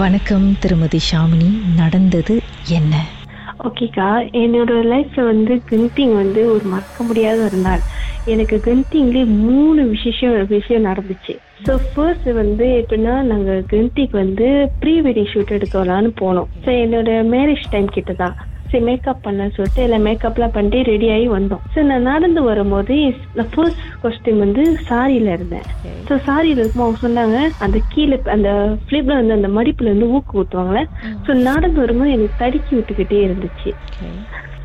வணக்கம் திருமதி ஷாமினி. நடந்தது என்ன? ஓகேக்கா என்னோட லைஃப்ல வந்து கென்டிங் வந்து ஒரு மறக்க முடியாத ஒரு நாள். எனக்கு கென்டிங்ல மூணு விசேஷம் விஷயம் நடந்துச்சு. ஸோ ஃபர்ஸ்ட் வந்து எப்படின்னா நாங்கள் கென்டிக்கு வந்து ப்ரீ வெட்டிங் ஷூட் எடுக்கலான்னு போனோம். ஸோ என்னோட மேரேஜ் டைம் கிட்ட தான் சரி மேக்கப் பண்ண சொல்லிட்டு எல்லாம் மேக்கப்லாம் பண்ணிட்டு ரெடி ஆகி வந்தோம். ஸோ நான் நடந்து வரும்போது ஃபர்ஸ்ட் காஸ்டியூம் வந்து சாரியில இருந்தேன். ஸோ சாரியில இருக்கும்போது அவங்க சொன்னாங்க அந்த கீழே அந்த ஃபிளிப்ல வந்து அந்த மடிப்புல இருந்து ஊக்கு ஊத்துவாங்களே. ஸோ நடந்து வரும்போது எனக்கு தடுக்கி விட்டுக்கிட்டே இருந்துச்சு.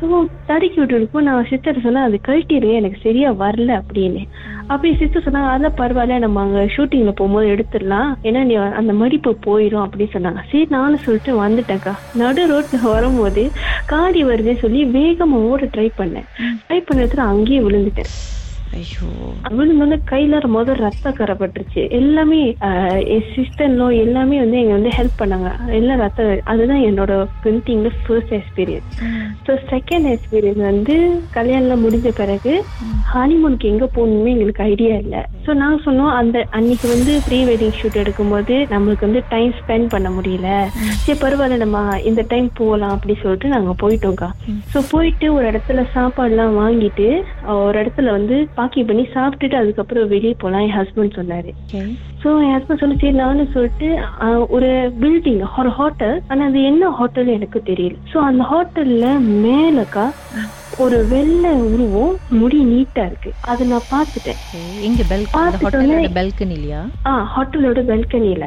ஸோ தடுக்கி விட்டுருக்கும் நான் சிஸ்டர் சொன்னேன் அது கழட்டிடுங்க எனக்கு சரியா வரல அப்படின்னு. அப்படி சிஸ்டர் சொன்னாங்க அதான் பரவாயில்ல நம்ம அங்க ஷூட்டிங்ல போகும்போது எடுத்துடலாம். ஏன்னா நீ அந்த மடிப்பு போயிடும் அப்படின்னு சொன்னாங்க. சரி நானும் சொல்லிட்டு வந்துட்டேன்க்கா. நடு ரோட்ல வரும்போது காடி வருதுன்னு சொல்லி வேகமா ஓட ட்ரை பண்ணேன். ட்ரை பண்ண அங்கேயே விழுந்துட்டேன். ஐயோ. விழுந்தோடனே கையில முதல் ரத்த கரைப்பட்டுருச்சு. எல்லாமே சிஸ்டர்லோ எல்லாமே வந்து எங்க வந்து ஹெல்ப் பண்ணாங்க. எல்லாம் ரத்த அதுதான் என்னோட பிரிண்டிங்ல first experience so second experience வந்து கல்யாணம் முடிஞ்ச பிறகு ஹனிமூனுக்கு எங்க போகணுமே எங்களுக்கு ஐடியா இல்லை. ஸோ நாங்கள் சொன்னோம் அந்த அன்னைக்கு வந்து ப்ரீ வெட்டிங் ஷூட் எடுக்கும்போது நம்மளுக்கு வந்து டைம் ஸ்பெண்ட் பண்ண முடியல. சரி பரவாயில்ல நம்ம இந்த டைம் போகலாம் அப்படி சொல்லிட்டு நாங்கள் போயிட்டோம்க்கா. ஸோ போயிட்டு ஒரு இடத்துல சாப்பாடுலாம் வாங்கிட்டு ஒரு இடத்துல வந்து பாக்கி பண்ணி சாப்பிட்டுட்டு அதுக்கப்புறம் வெளியே போகலாம் என் ஹஸ்பண்ட் சொன்னாரு. ஸோ என் ஹஸ்பண்ட் சொல்லி சரி நானும் சொல்லிட்டு ஒரு பில்டிங் ஒரு ஹோட்டல் ஆனால் அது என்ன ஹோட்டல் எனக்கு தெரியல. ஸோ அந்த ஹோட்டல்ல மேலக்கா ஒரு வெள்ளை உருவம் முடி நீட்டா இருக்கு. அதை நான் பார்த்துட்டேன். எங்க பெல் அந்த பார்த்துட்டோன்னே- ஹோட்டலோட பெல்கனியில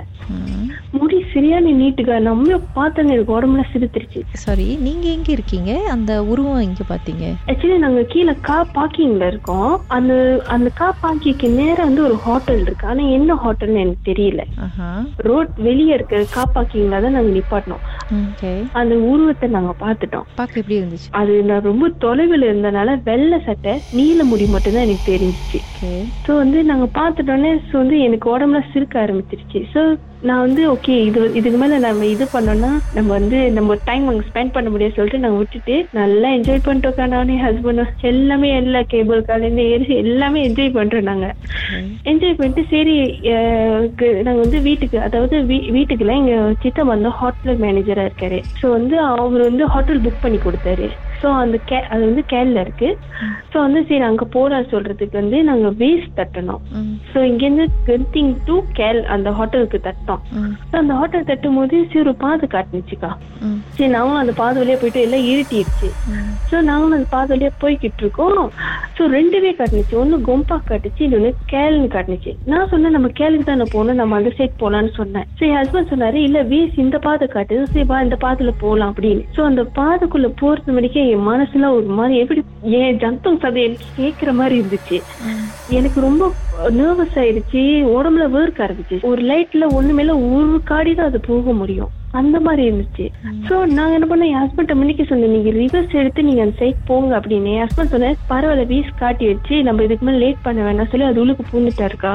முடி சரியான நீட்டுக்கா? நம்ம பார்த்தோன்னு எனக்கு உடம்புல சிரித்துருச்சு சாரி நீங்க எங்க இருக்கீங்க? அந்த உருவம் எங்க பாத்தீங்க ஆக்சுவலி நாங்க கீழே கா பார்க்கிங்ல இருக்கோம். அந்த அந்த கா பார்க்கிங்க்கு நேரா வந்து ஒரு ஹோட்டல் இருக்கு. ஆனா என்ன ஹோட்டல்னு எனக்கு தெரியல. ரோட் வெளியே இருக்க கா பார்க்கிங்ல தான் நாங்க நிப்பாட்டினோம் அந்த உருவத்தை நாங்க பார்த்துட்டோம். பார்க்க எப்படி இருந்துச்சு? அது நான் ரொம்ப தொலைவில் இருந்தனால வெள்ளை சட்டை நீல முடி மட்டும்தான் எனக்கு தெரிஞ்சிச்சு. ஸோ வந்து நாங்க பார்த்துட்டோன்னே ஸோ வந்து எனக்கு உடம்புல சிரிக்க ஆரம்பிச்சிருச்சு. ஸோ நான் வந்து ஓகே இது இதுக்கு மேல நம்ம இது பண்ணோம்னா நம்ம வந்து நம்ம டைம் அங்கே ஸ்பெண்ட் பண்ண முடியாது சொல்லிட்டு நாங்கள் விட்டுட்டு நல்லா என்ஜாய் பண்ணிட்டோக்கா நானே ஹஸ்பண்டும் எல்லாமே எல்லா கேபிள் காலேருந்து ஏறி எல்லாமே என்ஜாய் பண்றோம் நாங்க. என்ஜாய் பண்ணிட்டு சரி அஹ், கு- நாங்க வந்து வீட்டுக்கு அதாவது வீ- வீட்டுக்குள்ள எங்க சித்தம் வந்து ஹோட்டல் மேனேஜரா இருக்காரு. ஸோ வந்து அவர் வந்து ஹோட்டல் புக் பண்ணி கொடுத்தாரு. ஸோ அந்த கே அது வந்து கேல்ல இருக்கு. ஸோ வந்து சரி அங்க போலாம் சொல்றதுக்கு வந்து நாங்க வேஸ்ட் தட்டணும். ஸோ இங்கேருந்து கென்டிங் டு கேல் அந்த ஹோட்டலுக்கு தட்டோம். ஸோ அந்த ஹோட்டல் தட்டும் போது சரி ஒரு பாதை காட்டுனுச்சுக்கா சரி நாங்களும் அந்த பாதை வழியா போயிட்டு எல்லாம் இருட்டிடுச்சு. ஸோ நாங்களும் அந்த பாதை வழியா போய்கிட்டு இருக்கோம். ஸோ ரெண்டுவே காட்டுனுச்சு. ஒன்று கொம்பா காட்டுச்சு இன்னொன்று கேல்னு காட்டுனுச்சு. நான் சொன்னேன் நம்ம கேலுக்கு தானே போகணும் நம்ம அந்த சைட் போகலான்னு சொன்னேன். ஸோ என் ஹஸ்பண்ட் சொன்னாரு இல்லை வேஸ் இந்த பாதை காட்டுது சரி வா இந்த பாதையில போகலாம் அப்படின்னு. ஸோ அந்த பாதைக்குள்ள போறது வரைக்கும் என் மனசுல ஒரு மாதிரி எப்படி என் ஜந்தம் சதை எனக்கு கேட்குற மாதிரி இருந்துச்சு. எனக்கு ரொம்ப நர்வஸ் ஆயிடுச்சு உடம்புல வேர்க்க ஆரம்பிச்சு. ஒரு லைட்ல ஒண்ணுமேல ஒரு காடி தான் அது போக முடியும். அந்த மாதிரி இருந்துச்சு. சோ நாங்க என்ன பண்ணோம்? என் ஹஸ்பண்ட் மணிக்கு சொன்னேன் நீங்க ரிவர்ஸ் எடுத்து நீங்க அந்த சைட் போங்க அப்படின்னு. என் ஹஸ்பண்ட் சொன்னேன் பரவாயில்ல வீஸ் காட்டி வச்சு நம்ம இதுக்கு மேல லேட் பண்ண வேணாம் சொல்லி அது உள்ளுக்கு பூந்துட்டா இருக்கா?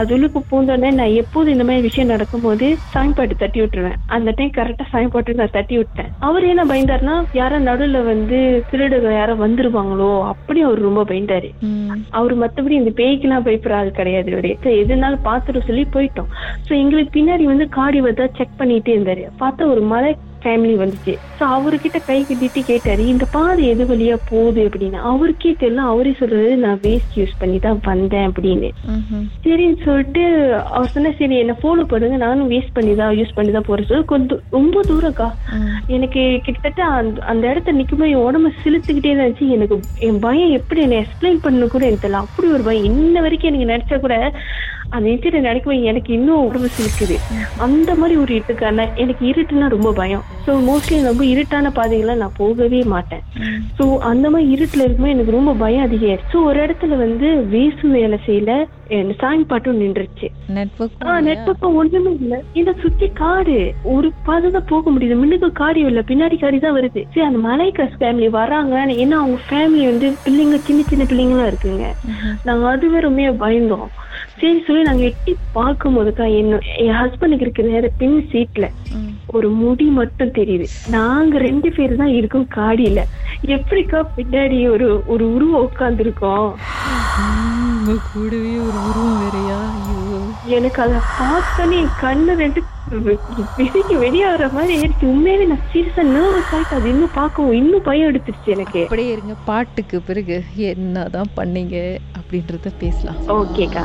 அது உள்ளுக்கு பூந்தோடனே நான் எப்போது இந்த மாதிரி விஷயம் நடக்கும்போது சாயம்பாட்டு தட்டி விட்டுருவேன். அந்த டைம் கரெக்டா சாயம்பாட்டு நான் தட்டி விட்டேன் அவர் என்ன பயந்தாருன்னா யாரோ நடுவுல வந்து திருடுக யாரோ வந்துருவாங்களோ? அப்படி அவர் ரொம்ப பயந்தாரு. அவர் மத்தபடி இந்த பேய்க்கெல்லாம் பயப்படுற ஆள் கிடையாது இவரு. எதுனாலும் பாத்துட்டு சொல்லி போயிட்டோம். சோ எங்களுக்கு பின்னாடி வந்து காடி வந்தா செக் பண்ணிட்டே இருந்தாரு. பார்த்தா ஒரு மலை ஃபேமிலி வந்துச்சு. சோ அவர்கிட்ட கை கட்டிட்டு கேட்டாரு இந்த பாதை எது வழியா போகுது? அப்படின்னு. அவருக்கே தெரியல அவரே சொல்றது நான் வேஸ்ட் யூஸ் பண்ணி தான் வந்தேன் அப்படின்னு. சரின்னு சொல்லிட்டு அவர் சொன்ன சரி என்ன ஃபாலோ பண்ணுங்க நானும் வேஸ்ட் பண்ணி தான் யூஸ் பண்ணி தான் போறேன். சொல்லி கொஞ்சம் ரொம்ப தூரம்க்கா எனக்கு கிட்டத்தட்ட அந்த அந்த இடத்த நிக்கும்போது என் உடம்பு சிலுத்துக்கிட்டே தான் இருந்துச்சு. எனக்கு என் பயம் எப்படி என்ன எக்ஸ்பிளைன் பண்ண கூட எனக்கு தெரியல. அப்படி ஒரு பயம். இன்ன வரைக்கும் எனக்கு நினைச்சா கூட அந்த இன்சிடென்ட் நடக்கும்போது எனக்கு இன்னும் உடம்பு சிலுக்குது. அந்த மாதிரி ஒரு இருட்டுக்கா நான் எனக்கு இருட்டுனா ரொம்ப பயம். ஸோ மோஸ்ட்லி ரொம்ப இருட்டான பாதைகள்லாம் நான் போகவே மாட்டேன். ஸோ அந்த மாதிரி இருட்டுல இருக்கும்போது எனக்கு ரொம்ப பயம் அதிகமாயிருச்சு ஸோ ஒரு இடத்துல வந்து வேசு வேலை செய்யல சாங் பாட்டும் நின்றுச்சு. நெட்வொர்க் ஆ நெட்வொர்க் ஒண்ணுமே இல்ல. இந்த சுத்தி காடு ஒரு பாதை தான் போக முடியுது. முன்னுக்கு காடி இல்ல பின்னாடி காடி தான் வருது. சரி அந்த மலைக்காஸ் ஃபேமிலி வராங்க. ஏன்னா அவங்க ஃபேமிலி வந்து பிள்ளைங்க சின்ன சின்ன பிள்ளைங்களாம் இருக்குங்க. நாங்க அதுவே ரொம்ப பயந்தோம். சரி சொல்லி நாங்க எட்டி பார்க்கும் போதுக்கா என்ன என் ஹஸ்பண்டுக்கு இருக்கிற நேரம் பின் சீட்ல ஒரு முடி மட்டும் தெரியுது. நாங்க ரெண்டு பேர் தான் இருக்கோம் காடியில. எப்படிக்கா பின்னாடி ஒரு ஒரு உருவம் உட்கார்ந்து இருக்கோம் கூடவே ஒரு உருவம் வேறையா? எனக்கு அதை பார்த்தோன்னே கண்ணு ரெண்டு விதிக்கு வெளியாகிற மாதிரி ஆயிடுச்சு. உண்மையாவே நான் சீரியஸா நர்வஸ் ஆயிட்டு அது இன்னும் பார்க்கவும் இன்னும் பயம் எடுத்துருச்சு எனக்கு. அப்படியே இருங்க பாட்டுக்கு பிறகு என்னதான் பண்ணீங்க அப்படின்றத பேசலாம். ஓகேக்கா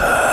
Uh...